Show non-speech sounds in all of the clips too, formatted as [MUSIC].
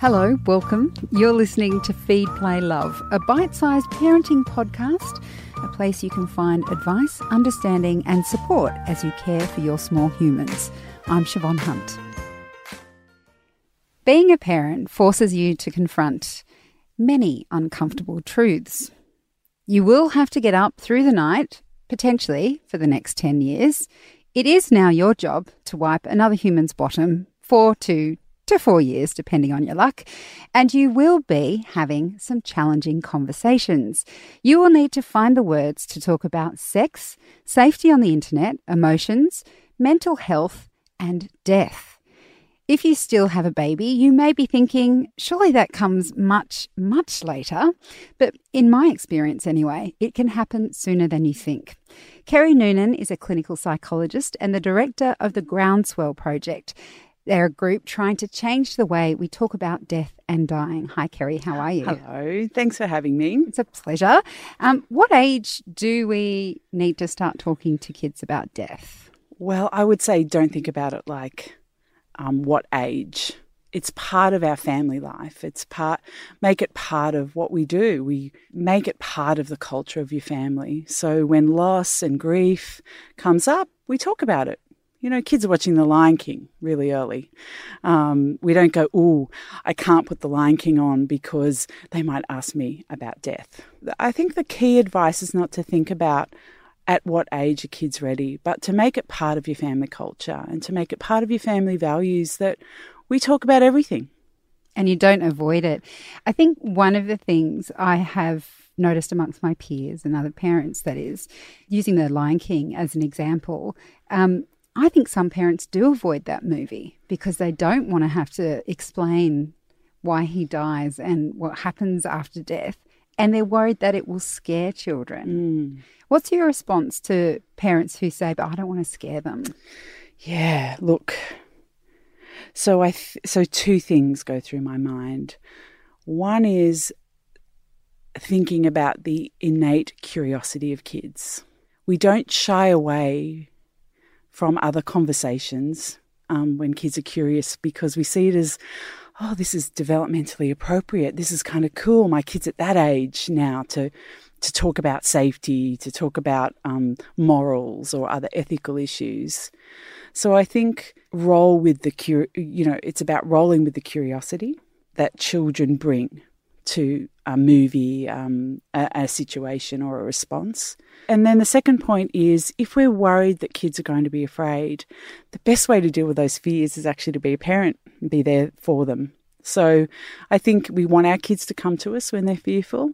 Hello, welcome. You're listening to Feed, Play, Love, a bite sized parenting podcast, a place you can find advice, understanding, and support as you care for your small humans. I'm Siobhan Hunt. Being a parent forces you to confront many uncomfortable truths. You will have to get up through the night, potentially for the next 10 years. It is now your job to wipe another human's bottom for two to four years, depending on your luck, and you will be having some challenging conversations. You will need to find the words to talk about sex, safety on the internet, emotions, mental health, and death. If you still have a baby, you may be thinking, surely that comes much, much later. But in my experience, anyway, it can happen sooner than you think. Kerrie Noonan is a clinical psychologist and the director of the Groundswell Project. They're a group trying to change the way we talk about death and dying. Hi, Kerrie. How are you? Hello. Thanks for having me. It's a pleasure. Um, what age do we need to start talking to kids about death? Well, I would say don't think about it like um, what age. It's part of our family life. It's part, make it part of what we do. We make it part of the culture of your family. So when loss and grief comes up, we talk about it. You know, kids are watching The Lion King really early. Um, we don't go, oh, I can't put The Lion King on because they might ask me about death. I think the key advice is not to think about at what age a kid's ready, but to make it part of your family culture and to make it part of your family values that we talk about everything. And you don't avoid it. I think one of the things I have noticed amongst my peers and other parents, that is, using The Lion King as an example, um, I think some parents do avoid that movie because they don't want to have to explain why he dies and what happens after death. And they're worried that it will scare children. Mm. What's your response to parents who say, but I don't want to scare them? Yeah, look. So I th- so two things go through my mind. One is thinking about the innate curiosity of kids. We don't shy away from other conversations um, when kids are curious because we see it as, oh, this is developmentally appropriate. This is kind of cool. My kid's at that age now to to talk about safety, to talk about um, morals or other ethical issues. So I think roll with the cur- you know it's about rolling with the curiosity that children bring to a movie, um, a, a, situation, or a response. And then the second point is if we're worried that kids are going to be afraid, the best way to deal with those fears is actually to be a parent and be there for them. So I think we want our kids to come to us when they're fearful.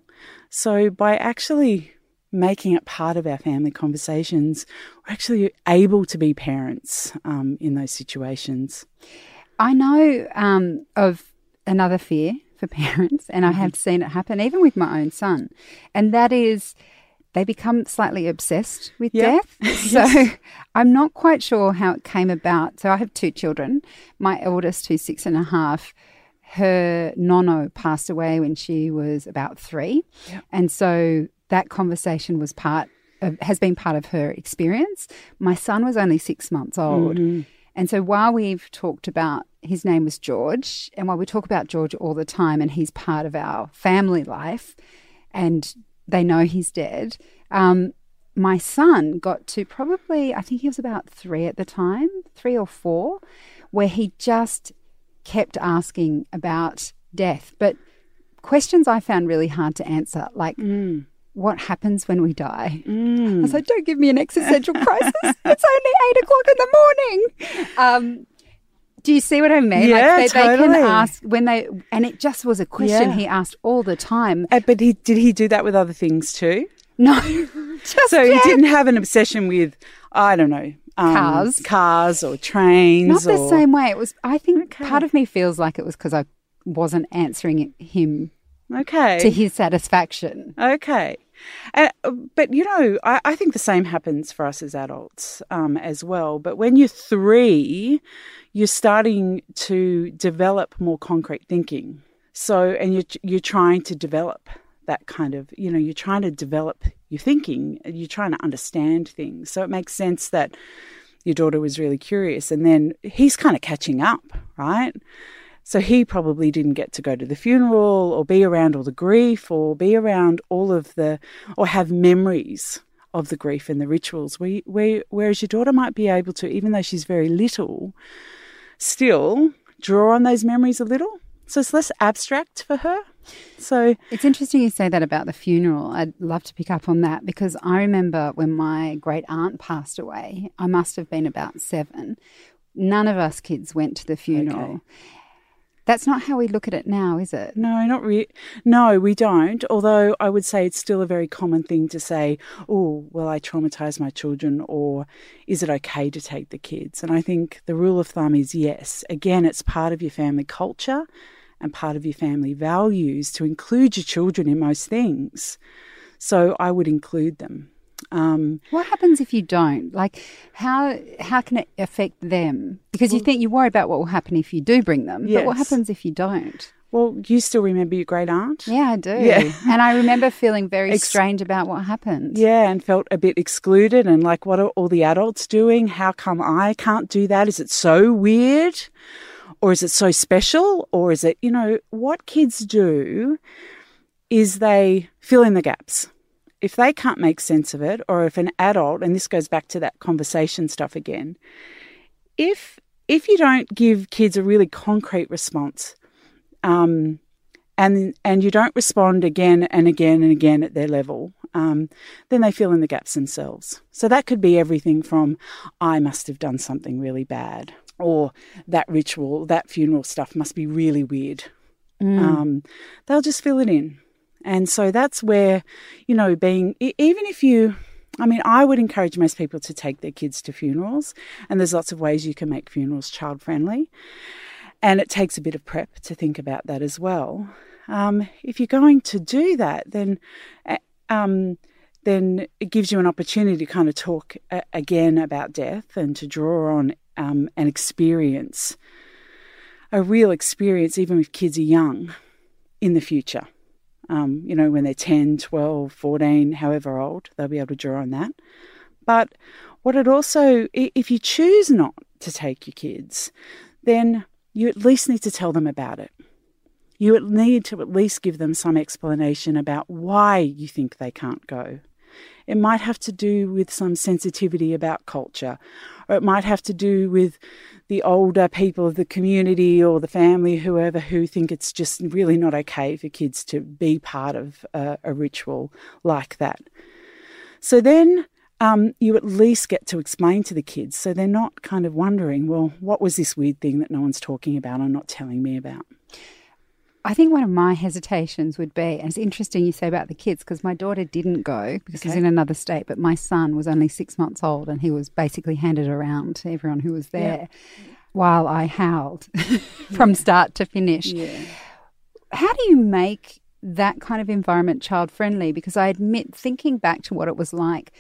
So by actually making it part of our family conversations, we're actually able to be parents um, in those situations. I know um, of another fear for parents, and I have mm-hmm. seen it happen even with my own son, and that is they become slightly obsessed with yep. death. [LAUGHS] [LAUGHS] So yes. I'm not quite sure how it came about. So I have two children. My eldest, who's six and a half, her nono passed away when she was about three, yep. and so that conversation was part of, has been part of her experience. My son was only six months old. Mm-hmm. And so while we've talked about his name was George, and while we talk about George all the time and he's part of our family life and they know he's dead, um, my son got to probably, I think he was about three at the time, three or four, where he just kept asking about death. But questions I found really hard to answer, like, mm what happens when we die? Mm. I was like, don't give me an existential crisis. [LAUGHS] it's only eight o'clock in the morning. Um, do you see what I mean? Yeah, like they, totally. they can ask when they, and it just was a question yeah. he asked all the time. Uh, but he, did he do that with other things too? No. [LAUGHS] so yet. he didn't have an obsession with, I don't know, um, cars, cars or trains. Not or... the same way. It was. I think okay. part of me feels like it was because I wasn't answering him. Okay. To his satisfaction. Okay. Uh, but you know, I, I, think the same happens for us as adults um, as well. But when you're three, you're starting to develop more concrete thinking. So, and you're you're trying to develop that kind of, you know, you're trying to develop your thinking. You're trying to understand things. So it makes sense that your daughter was really curious, and then he's kind of catching up, right? So he probably didn't get to go to the funeral or be around all the grief or be around all of the, or have memories of the grief and the rituals. Where, where, whereas your daughter might be able to, even though she's very little, still draw on those memories a little. So it's less abstract for her. So it's interesting you say that about the funeral. I'd love to pick up on that because I remember when my great aunt passed away, I must have been about seven. None of us kids went to the funeral. Okay. That's not how we look at it now, is it? No, not really. No, we don't. Although I would say it's still a very common thing to say, oh, well, I traumatise my children, or is it okay to take the kids? And I think the rule of thumb is yes. Again, it's part of your family culture and part of your family values to include your children in most things. So I would include them. Um, what happens if you don't? Like, how how can it affect them? Because well, you think you worry about what will happen if you do bring them, yes. but what happens if you don't? Well, you still remember your great aunt? Yeah, I do. Yeah. [LAUGHS] and I remember feeling very Ex- strange about what happened. Yeah, and felt a bit excluded and like, what are all the adults doing? How come I can't do that? Is it so weird? Or is it so special? Or is it, you know, what kids do is they fill in the gaps if they can't make sense of it, or if an adult, and this goes back to that conversation stuff again, if if you don't give kids a really concrete response, um, and and you don't respond again and again and again at their level, um, then they fill in the gaps themselves. So that could be everything from I must have done something really bad, or that ritual, that funeral stuff must be really weird. Mm. Um, they'll just fill it in. And so that's where, you know, being, even if you, I mean, I would encourage most people to take their kids to funerals, and there's lots of ways you can make funerals child friendly. And it takes a bit of prep to think about that as well. Um, if you're going to do that, then um, then it gives you an opportunity to kind of talk again about death and to draw on um, an experience, a real experience, even if kids are young, in the future um, you know, when they're 10, 12, 14, however old, they'll be able to draw on that. But what it also, if you choose not to take your kids, then you at least need to tell them about it. You need to at least give them some explanation about why you think they can't go. It might have to do with some sensitivity about culture, or it might have to do with the older people of the community or the family, whoever, who think it's just really not okay for kids to be part of a, a ritual like that. So then um, you at least get to explain to the kids so they're not kind of wondering, well, what was this weird thing that no one's talking about or not telling me about? I think one of my hesitations would be, and it's interesting you say about the kids because my daughter didn't go because okay. he's in another state, but my son was only six months old and he was basically handed around to everyone who was there yeah. while I howled [LAUGHS] from yeah. start to finish. Yeah. How do you make that kind of environment child friendly? Because I admit, thinking back to what it was like,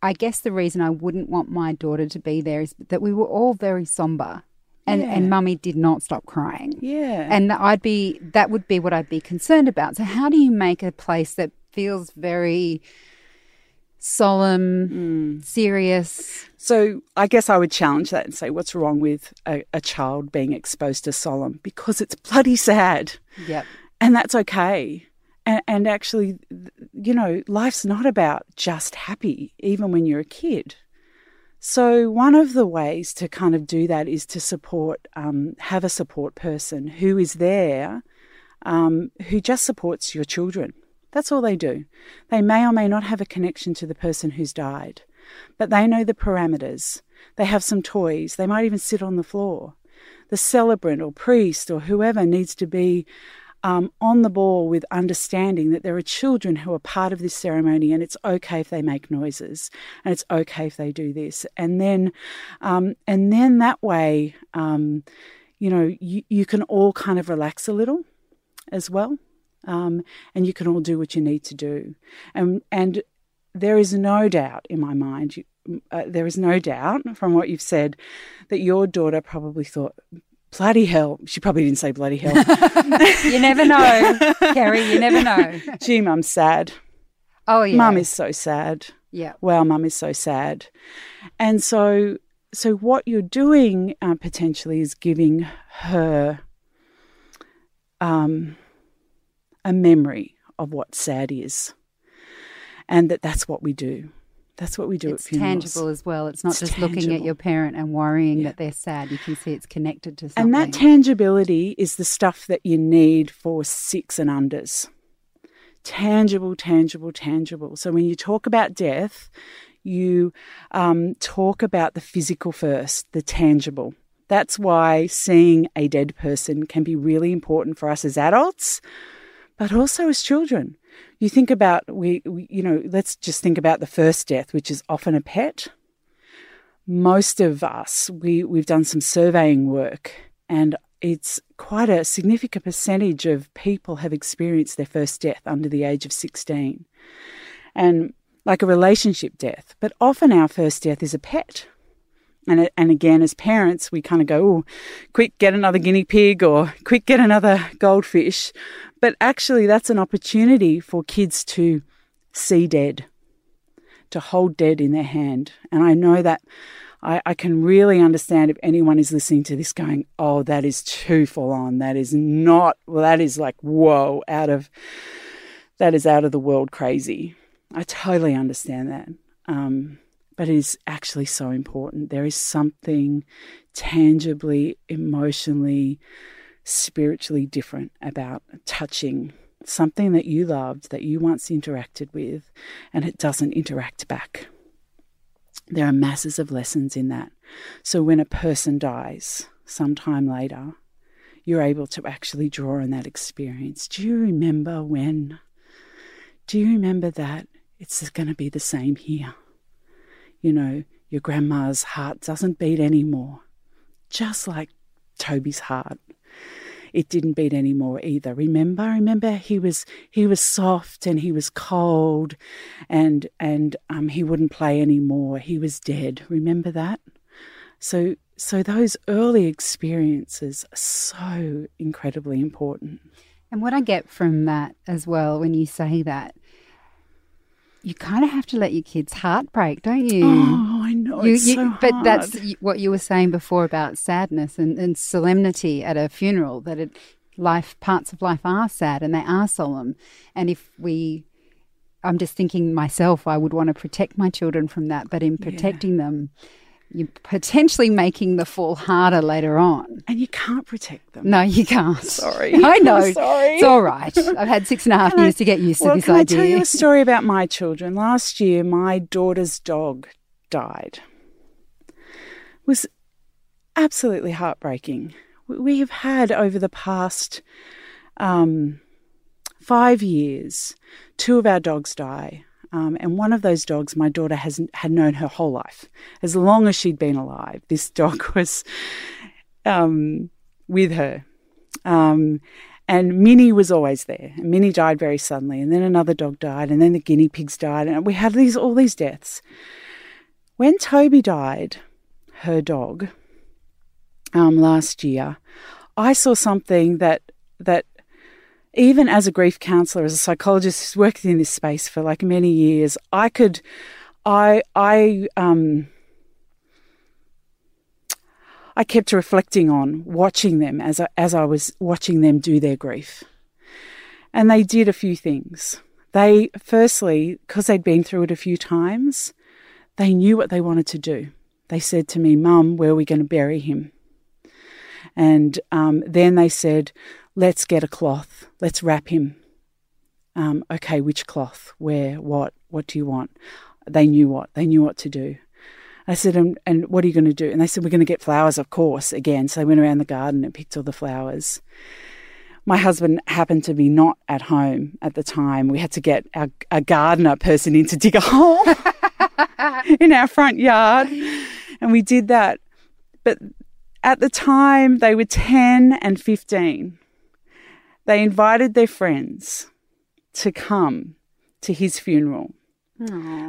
I guess the reason I wouldn't want my daughter to be there is that we were all very somber and yeah. and mummy did not stop crying. Yeah. And I'd be that would be what I'd be concerned about. So how do you make a place that feels very solemn, mm. serious? So I guess I would challenge that and say, what's wrong with a, a child being exposed to solemn? Because it's bloody sad. Yep. And that's okay. And, and actually, you know, life's not about just happy, even when you're a kid. So, one of the ways to kind of do that is to support, um, have a support person who is there, um, who just supports your children. That's all they do. They may or may not have a connection to the person who's died, but they know the parameters. They have some toys. They might even sit on the floor. The celebrant or priest or whoever needs to be um, on the ball with understanding that there are children who are part of this ceremony and it's okay if they make noises and it's okay if they do this. And then um, and then that way um, you know you, you can all kind of relax a little as well um, and you can all do what you need to do. And and there is no doubt in my mind you, uh, there is no doubt from what you've said that your daughter probably thought bloody hell. She probably didn't say bloody hell. [LAUGHS] you never know, Kerrie. You never know. Gee, mum's sad. Oh, yeah. Mum is so sad. Yeah. Wow, mum is so sad. And so, so what you're doing uh, potentially is giving her um, a memory of what sad is, and that that's what we do. That's what we do it's tangible as well. It's not It's just looking at your parent and worrying Yeah. that they're sad. You can see it's connected to something. And that tangibility is the stuff that you need for six and unders. Tangible, tangible, tangible. So when you talk about death, you um, talk about the physical first, the tangible. That's why seeing a dead person can be really important for us as adults, but also as children. You think about we, we you know, let's just think about the first death, which is often a pet most of us, we, we've done some surveying work, and it's quite a significant percentage of people have experienced their first death under the age of 16. And like a relationship death, but often our first death is a pet. And, and again, as parents, we kind of go, oh, quick, get another guinea pig or quick, get another goldfish. But actually, that's an opportunity for kids to see dead to hold dead in their hand. And I know that I, I can really understand if anyone is listening to this going, oh, that is too full on. That is not, well, that is like, whoa, out of, that is out of the world crazy. I totally understand that. Um, but it is actually so important. There is something tangibly, emotionally, spiritually different about touching something that you loved, that you once interacted with, and it doesn't interact back. There are masses of lessons in that. So when a person dies sometime later, you're able to actually draw on that experience. Do you remember when? Do you remember that? It's going to be the same here. You know, your grandma's heart doesn't beat anymore, just like Toby's heart it didn't beat anymore either. Remember, remember he was he was soft and he was cold, and and um, he wouldn't play anymore. He was dead. Remember that. So so those early experiences are so incredibly important. And what I get from that as well, when you say that, you kind of have to let your kids' heart break, don't you? Oh, I know You- you- so but that's what you were saying before about sadness and, and solemnity at a funeral. That it, life parts of life are sad and they are solemn. And if we, I'm just thinking myself, I would want to protect my children from that. But in protecting them, you're potentially making the fall harder later on. and you can't protect them. No, you can't. Sorry. [LAUGHS] I know. I'm sorry. It's all right. I've had six and a half Can I- years to get used to well, this can idea. I tell you a story about my children? Last year, my daughter's dog died. Was absolutely heartbreaking. We- have had over the past um, five years, two of our dogs die. Um, and one of those dogs, my daughter has had known her whole life, as long as she'd been alive. [LAUGHS] This dog was um, with her. Um, and Minnie was always there. And Minnie died very suddenly, and then another dog died, and then the guinea pigs died, and we had these all these deaths. When Toby died, her dog, um, last year, I saw something that that even as a grief counselor, as a psychologist who's worked in this space for like many years, I could, I I um. I kept reflecting on watching them as I, as I was watching them do their grief. And they did a few things. They, firstly, because they'd been through it a few times, they knew what they wanted to do. They said to me, Mum, where are we going to bury him? And um, then they said, Let's get a cloth, let's wrap him. Um, okay, which cloth? Where? What? What do you want? They knew what. They knew what to do. I said, and, and what are you going to do? And they said, we're going to get flowers, of course, again. So they went around the garden and picked all the flowers. My husband happened to be not at home at the time. We had to get our, a gardener person in to dig a hole [LAUGHS] [LAUGHS] in our front yard. And we did that. But at the time, they were 10 and 15. They invited their friends to come to his funeral.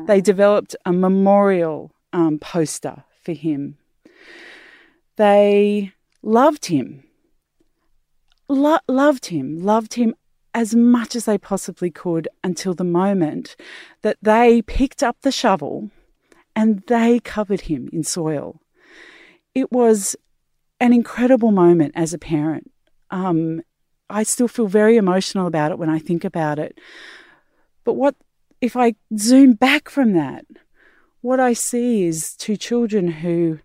They developed a memorial um, poster for him. They loved him, Lo- loved him, loved him as much as they possibly could until the moment that they picked up the shovel and they covered him in soil. It was an incredible moment as a parent. Um, I still feel very emotional about it when I think about it. But what if I zoom back from that? What I see is two children who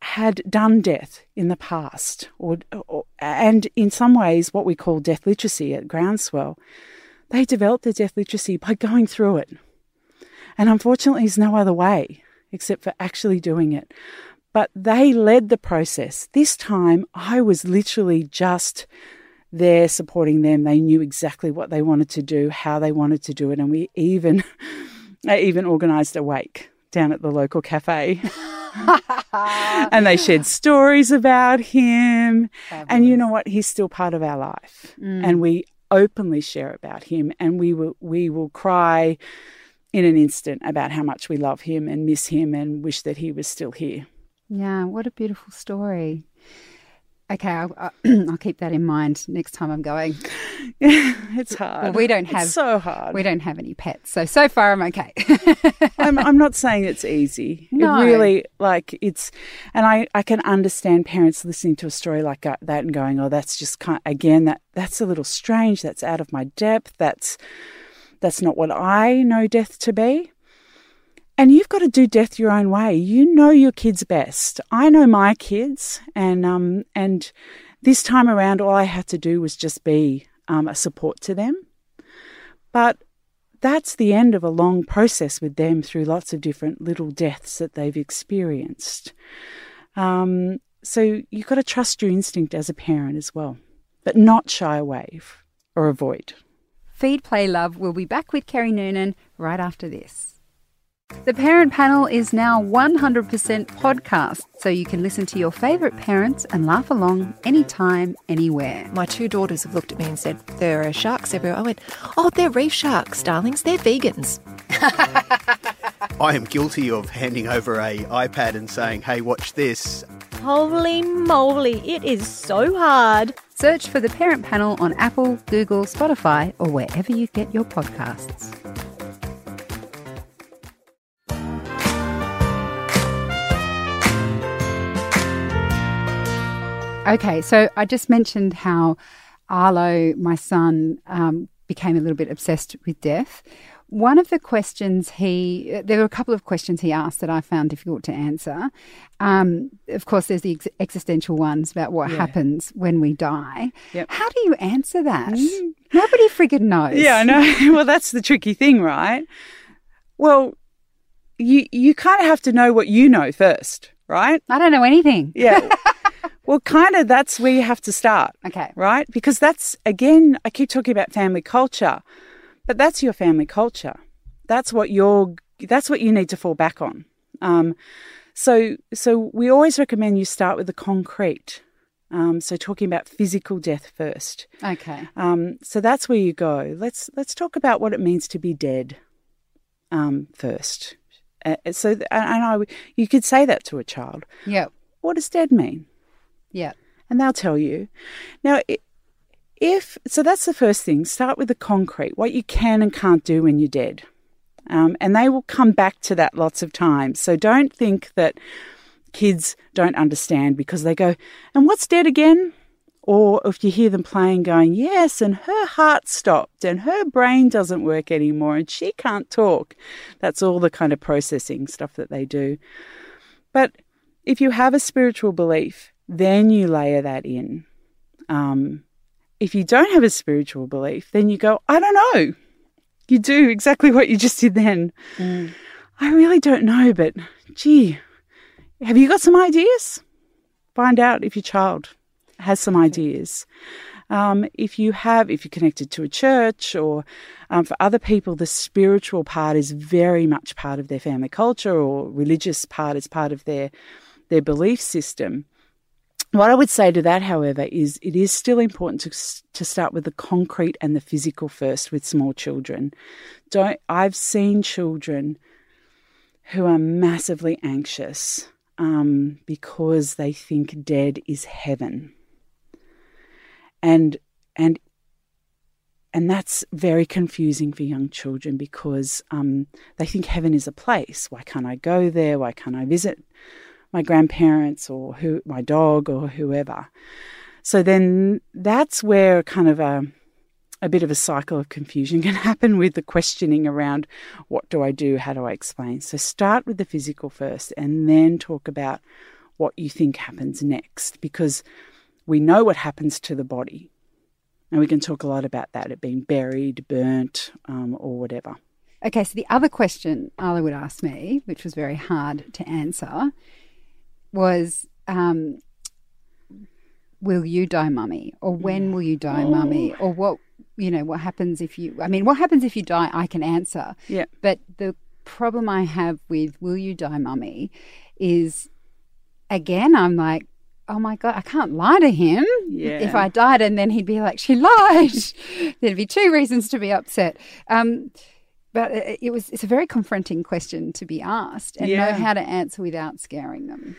had done death in the past, or, or, and in some ways, what we call death literacy at Groundswell. They developed their death literacy by going through it. And unfortunately, there's no other way except for actually doing it. But they led the process. This time, I was literally just there supporting them. They knew exactly what they wanted to do, how they wanted to do it, and we even, [LAUGHS] I even organised a wake down at the local cafe. [LAUGHS] and they shared stories about him. Fabulous. And you know what? He's still part of our life. Mm. And we openly share about him and we will we will cry in an instant about how much we love him and miss him and wish that he was still here. Yeah, what a beautiful story. Okay, I'll, uh, [CLEARS THROAT] I'll, keep that in mind next time I'm going. [LAUGHS] it's hard. Well, we don't have it's so hard. We don't have any pets, so so far I'm okay. [LAUGHS] I'm, I'm not saying it's easy. No. It really like it's, and I I can understand parents listening to a story like that and going, oh, that's just kind of, again that that's a little strange. That's out of my depth. That's that's not what I know death to be. And you've got to do death your own way. You know your kids best. I know my kids, and um, and this time around, all I had to do was just be um, a support to them. But that's the end of a long process with them through lots of different little deaths that they've experienced. Um, so you've got to trust your instinct as a parent as well, but not shy away or avoid. Feed, Play, Love will be back with Kerrie Noonan right after this. The Parent Panel is now 100% podcast, so you can listen to your favourite parents and laugh along anytime, anywhere. My two daughters have looked at me and said, There are sharks everywhere. I went, Oh, they're reef sharks, darlings. They're vegans. [LAUGHS] I am guilty of handing over a iPad and saying, Hey, watch this. Holy moly, it is so hard. Search for the Parent Panel on Apple, Google, Spotify, or wherever you get your podcasts. Okay, so I just mentioned how Arlo, my son, um, became a little bit obsessed with death. One of the questions he, there were a couple of questions he asked that I found difficult to answer. Um, of course, there's the ex- existential ones about what yeah. happens when we die. Yep. How do you answer that? Mm. Nobody friggin' knows. Yeah, I know. [LAUGHS] well, that's the tricky thing, right? Well, you you kind of have to know what you know first, right? I don't know anything. Yeah. [LAUGHS] Well, kind of that's where you have to start. Okay. Right? Because that's, again, I keep talking about family culture, but that's your family culture. That's what you're, that's what you need to fall back on. Um, so, so we always recommend you start with the concrete. Um, so talking about physical death first. Okay. Um, so that's where you go. Let's let's talk about what it means to be dead um, first. Uh, so, and I, you could say that to a child. Yeah. What does dead mean? Yeah. And they'll tell you. Now, if so, that's the first thing. Start with the concrete, what you can and can't do when you're dead. Um, and they will come back to that lots of times. So don't think that kids don't understand because they go, and what's dead again? Or if you hear them playing, going, yes, and her heart stopped and her brain doesn't work anymore and she can't talk. That's all the kind of processing stuff that they do. But if you have a spiritual belief, then you layer that in. Um, if you don't have a spiritual belief, then you go, I don't know. You do exactly what you just did then. Mm. I really don't know, but gee, have you got some ideas? Find out if your child has some ideas. Um, if you have, if you're connected to a church or um, for other people, the spiritual part is very much part of their family culture or religious part is part of their their belief system. What I would say to that, however, is it is still important to, to start with the concrete and the physical first with small children. Don't, I've seen children who are massively anxious um, because they think dead is heaven. And, and, and that's very confusing for young children because um, they think heaven is a place. Why can't I go there? Why can't I visit my grandparents or who my dog or whoever. So then that's where kind of a a bit of a cycle of confusion [LAUGHS] can happen with the questioning around what do I do, how do I explain. So start with the physical first and then talk about what you think happens next because we know what happens to the body. And we can talk a lot about that, it being buried, burnt, um, or whatever. Okay, so the other question Arlo would ask me, which was very hard to answer, was um, Will you die, mummy? Or when will you die, mummy? Or what, you know, what happens if you, I mean, what happens if you die? I can answer. Yeah. But the problem I have with Will you die, mummy is again, I'm like, oh my God, I can't lie to him. Yeah. If I died and then he'd be like, she lied, [LAUGHS] there'd be two reasons to be upset. Um, but it was, it's a very confronting question to be asked and know how to answer without scaring them.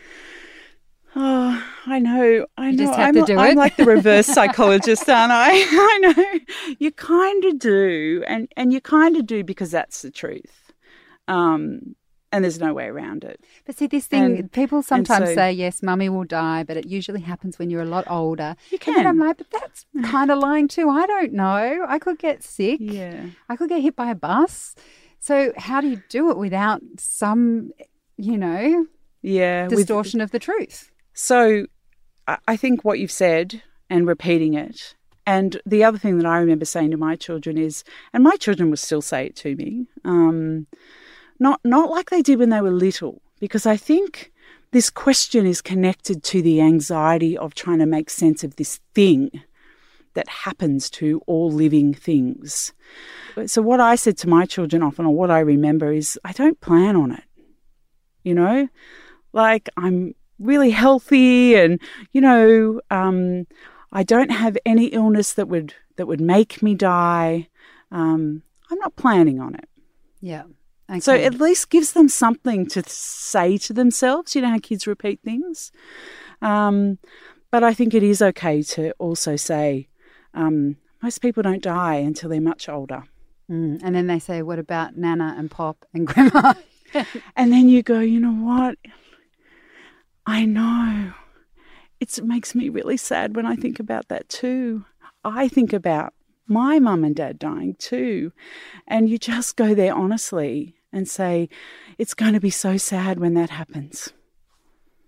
Oh, I know. I You know. just have I'm, to do I'm like the reverse [LAUGHS] psychologist, aren't I? [LAUGHS] I know. You kind of do, and and you kind of do because that's the truth. Um, and there's no way around it. But see, this thing, And- people sometimes so- say, yes, mummy will die, but it usually happens when you're a lot older. You And then I'm like, but that's kind of lying too. I don't know. I could get sick. Yeah. I could get hit by a bus. So how do you do it without some, you know, Yeah. with- distortion of the truth? So I I think what you've said and repeating it. And the other thing that I remember saying to my children is, and my children will still say it to me, um, not not like they did when they were little, because I think this question is connected to the anxiety of trying to make sense of this thing that happens to all living things. So what I said to my children often, or what I remember, is I don't plan on it. You know, like I'm really healthy and you know um, i don't have any illness that would that would make me die um, i'm not planning on it Yeah. Okay. so at least gives them something to say to themselves you know how kids repeat things um, but i think it is okay to also say um, most people don't die until they're much older Mm. And then they say, what about Nana and Pop and Grandma? [LAUGHS] And then you go, you know what? I know. It's, it makes me really sad when I think about that too. I think about my mum and dad dying too. And you just go there honestly and say, it's going to be so sad when that happens.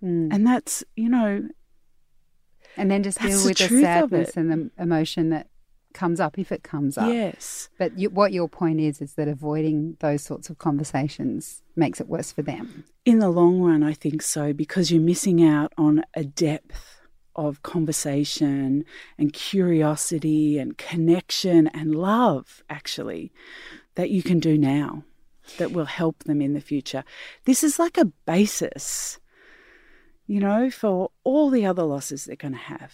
Mm. And that's, you know, And then just deal with the of sadness and the emotion that comes up if it comes up. yes. But you, what your point is is that avoiding those sorts of conversations makes it worse for them. In the long run, I think so, because you're missing out on a depth of conversation and curiosity and connection and love, actually, that you can do now that will help them in the future. This is like a basis, you know, for all the other losses they're going to have.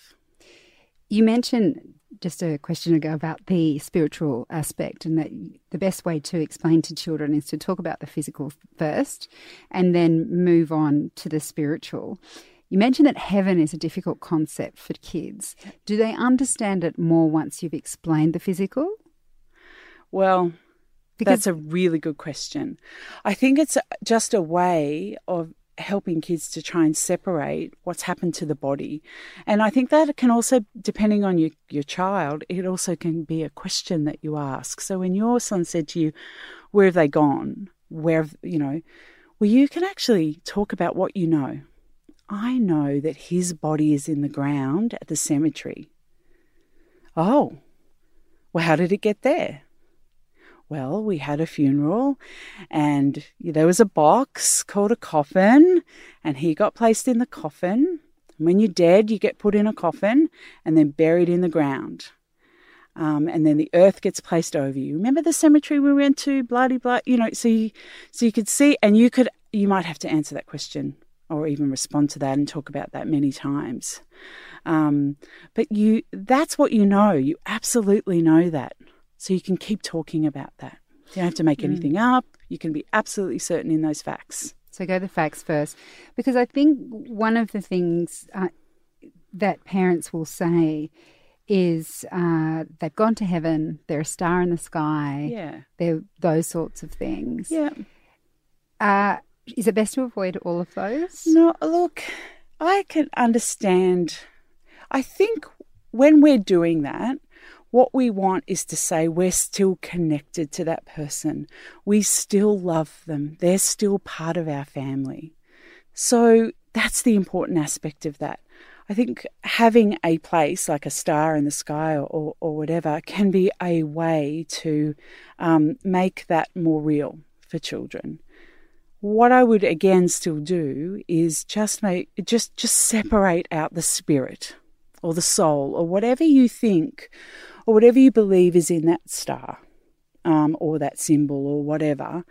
You mentioned just a question ago about the spiritual aspect, and that the best way to explain to children is to talk about the physical first and then move on to the spiritual. You mentioned that heaven is a difficult concept for kids. Do they understand it more once you've explained the physical? Well, Because That's a really good question. I think it's just a way of helping kids to try and separate what's happened to the body. And I think that can also, depending on your, your child, it also can be a question that you ask. So when your son said to you, Where have they gone? Where, have, you know, well, you can actually talk about what you know. I know that his body is in the ground at the cemetery. Oh, well, how did it get there? Well, we had a funeral and there was a box called a coffin, and he got placed in the coffin. When you're dead, you get put in a coffin and then buried in the ground. Um, and then the earth gets placed over you. Remember the cemetery we went to, bloody blah, you know, so you, so you could see, and you could, you might have to answer that question or even respond to that and talk about that many times. Um, but you, that's what you know. You absolutely know that. So you can keep talking about that. You don't have to make anything up. You can be absolutely certain in those facts. So go the facts first, because I think one of the things uh, that parents will say is uh, they've gone to heaven, they're a star in the sky, Yeah. they're those sorts of things. Yeah. Uh, is it best to avoid all of those? No, look, I can understand. I think when we're doing that, what we want is to say we're still connected to that person. We still love them. They're still part of our family. So that's the important aspect of that. I think having a place like a star in the sky or, or whatever can be a way to um, make that more real for children. What I would again still do is just make just just separate out the spirit or the soul or whatever you think or whatever you believe is in that star um, or that symbol or whatever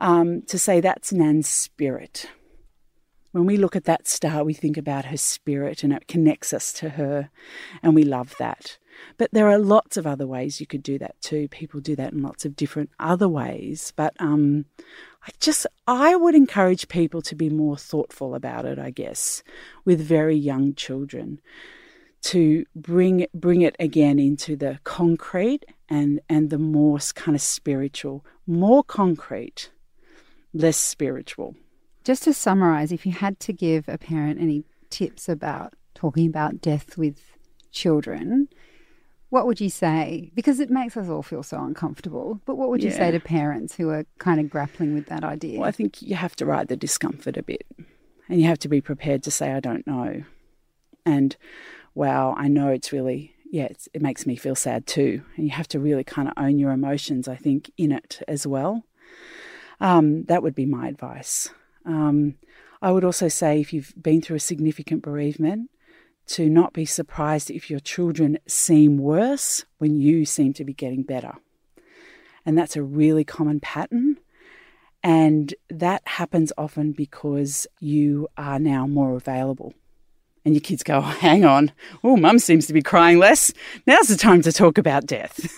um, to say that's Nan's spirit when we look at that star, we think about her spirit and it connects us to her, and we love that. But there are lots of other ways you could do that too. People do that in lots of different other ways. But um, I just, I would encourage people to be more thoughtful about it, I guess, with very young children to bring bring it again into the concrete and and the more kind of spiritual, more concrete, less spiritual. Just to summarize, if you had to give a parent any tips about talking about death with children, what would you say? Because it makes us all feel so uncomfortable. But what would you Yeah. say to parents who are kind of grappling with that idea? Well, I think you have to ride the discomfort a bit, and you have to be prepared to say, "I don't know," and "Wow, I know it's really." Yeah, it's, it makes me feel sad too. And you have to really kind of own your emotions, I think, in it as well. Um, that would be my advice. Um, I would also say if you've been through a significant bereavement, to not be surprised if your children seem worse when you seem to be getting better. And that's a really common pattern. And that happens often because you are now more available. And your kids go, oh, [LAUGHS] hang on. Oh, mum seems to be crying less. Now's the time to talk about death.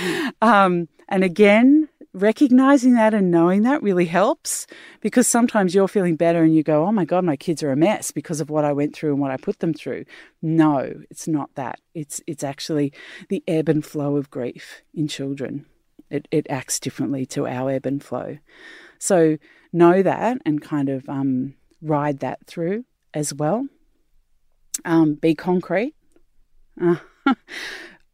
[LAUGHS] um, and again, recognizing that and knowing that really helps because sometimes you're feeling better and you go, oh my God, my kids are a mess because of what I went through and what I put them through. No, it's not that. It's, it's actually the ebb and flow of grief in children. It, it acts differently to our ebb and flow. So know that and kind of um, ride that through as well. Um, be concrete. [LAUGHS] Uh,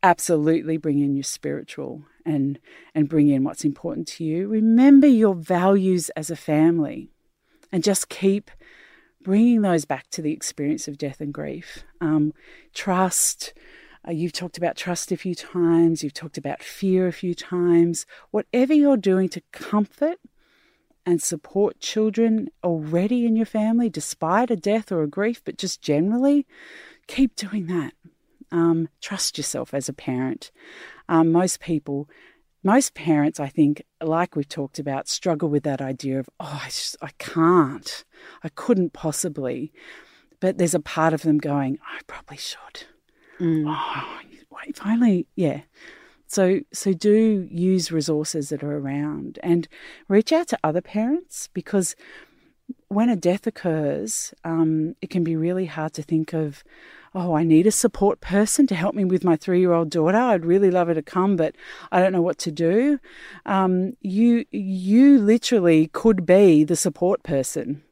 absolutely bring in your spiritual and and bring in what's important to you. Remember your values as a family, and just keep bringing those back to the experience of death and grief. Um, trust. Uh, you've talked about trust a few times. You've talked about fear a few times. Whatever you're doing to comfort and support children already in your family, despite a death or a grief, but just generally, keep doing that. Um, trust yourself as a parent. Um, most people, most parents, I think, like we've talked about, struggle with that idea of, oh, I, just, I can't, I couldn't possibly. But there's a part of them going, I probably should. Oh, wait, finally, yeah. So, so do use resources that are around and reach out to other parents because when a death occurs, um, it can be really hard to think of, oh, I need a support person to help me with my three year old daughter. I'd really love her to come, but I don't know what to do. Um, you, you literally could be the support person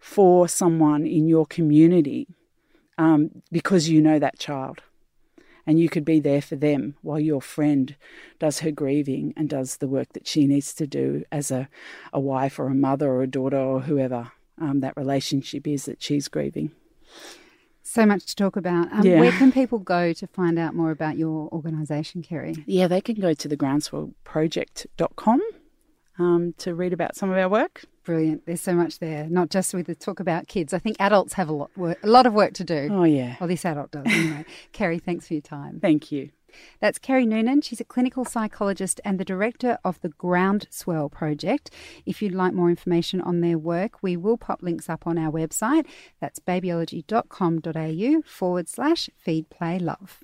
for someone in your community um, because you know that child. And you could be there for them while your friend does her grieving and does the work that she needs to do as a, a wife or a mother or a daughter or whoever um, that relationship is that she's grieving. So much to talk about. Um, Yeah. Where can people go to find out more about your organisation, Kerrie? Yeah, they can go to the groundswellproject.com um, to read about some of our work. Brilliant. There's so much there, not just with the talk about kids. I think adults have a lot, work, a lot of work to do. Oh, yeah. Well, this adult does anyway. [LAUGHS] Kerrie, thanks for your time. Thank you. That's Kerrie Noonan. She's a clinical psychologist and the director of the Groundswell Project. If you'd like more information on their work, we will pop links up on our website. That's babyology.com.au forward slash feed play love.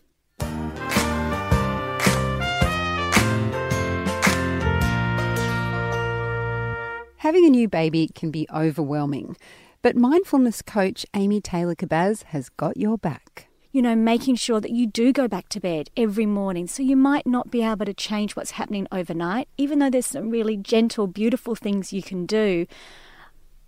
Having a new baby can be overwhelming, but mindfulness coach Amy Taylor Kabbaz has got your back you know, making sure that you do go back to bed every morning. So you might not be able to change what's happening overnight, even though there's some really gentle, beautiful things you can do.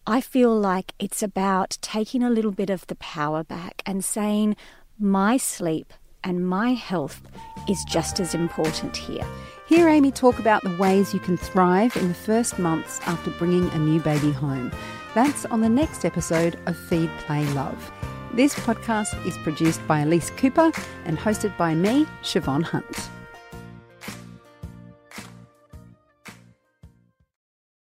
I feel like it's about taking a little bit of the power back and saying, my sleep and my health is just as important here. Hear Amy talk about the ways you can thrive in the first months after bringing a new baby home. That's on the next episode of Feed, Play, Love. This podcast is produced by Elise Cooper and hosted by me, Siobhan Hunt.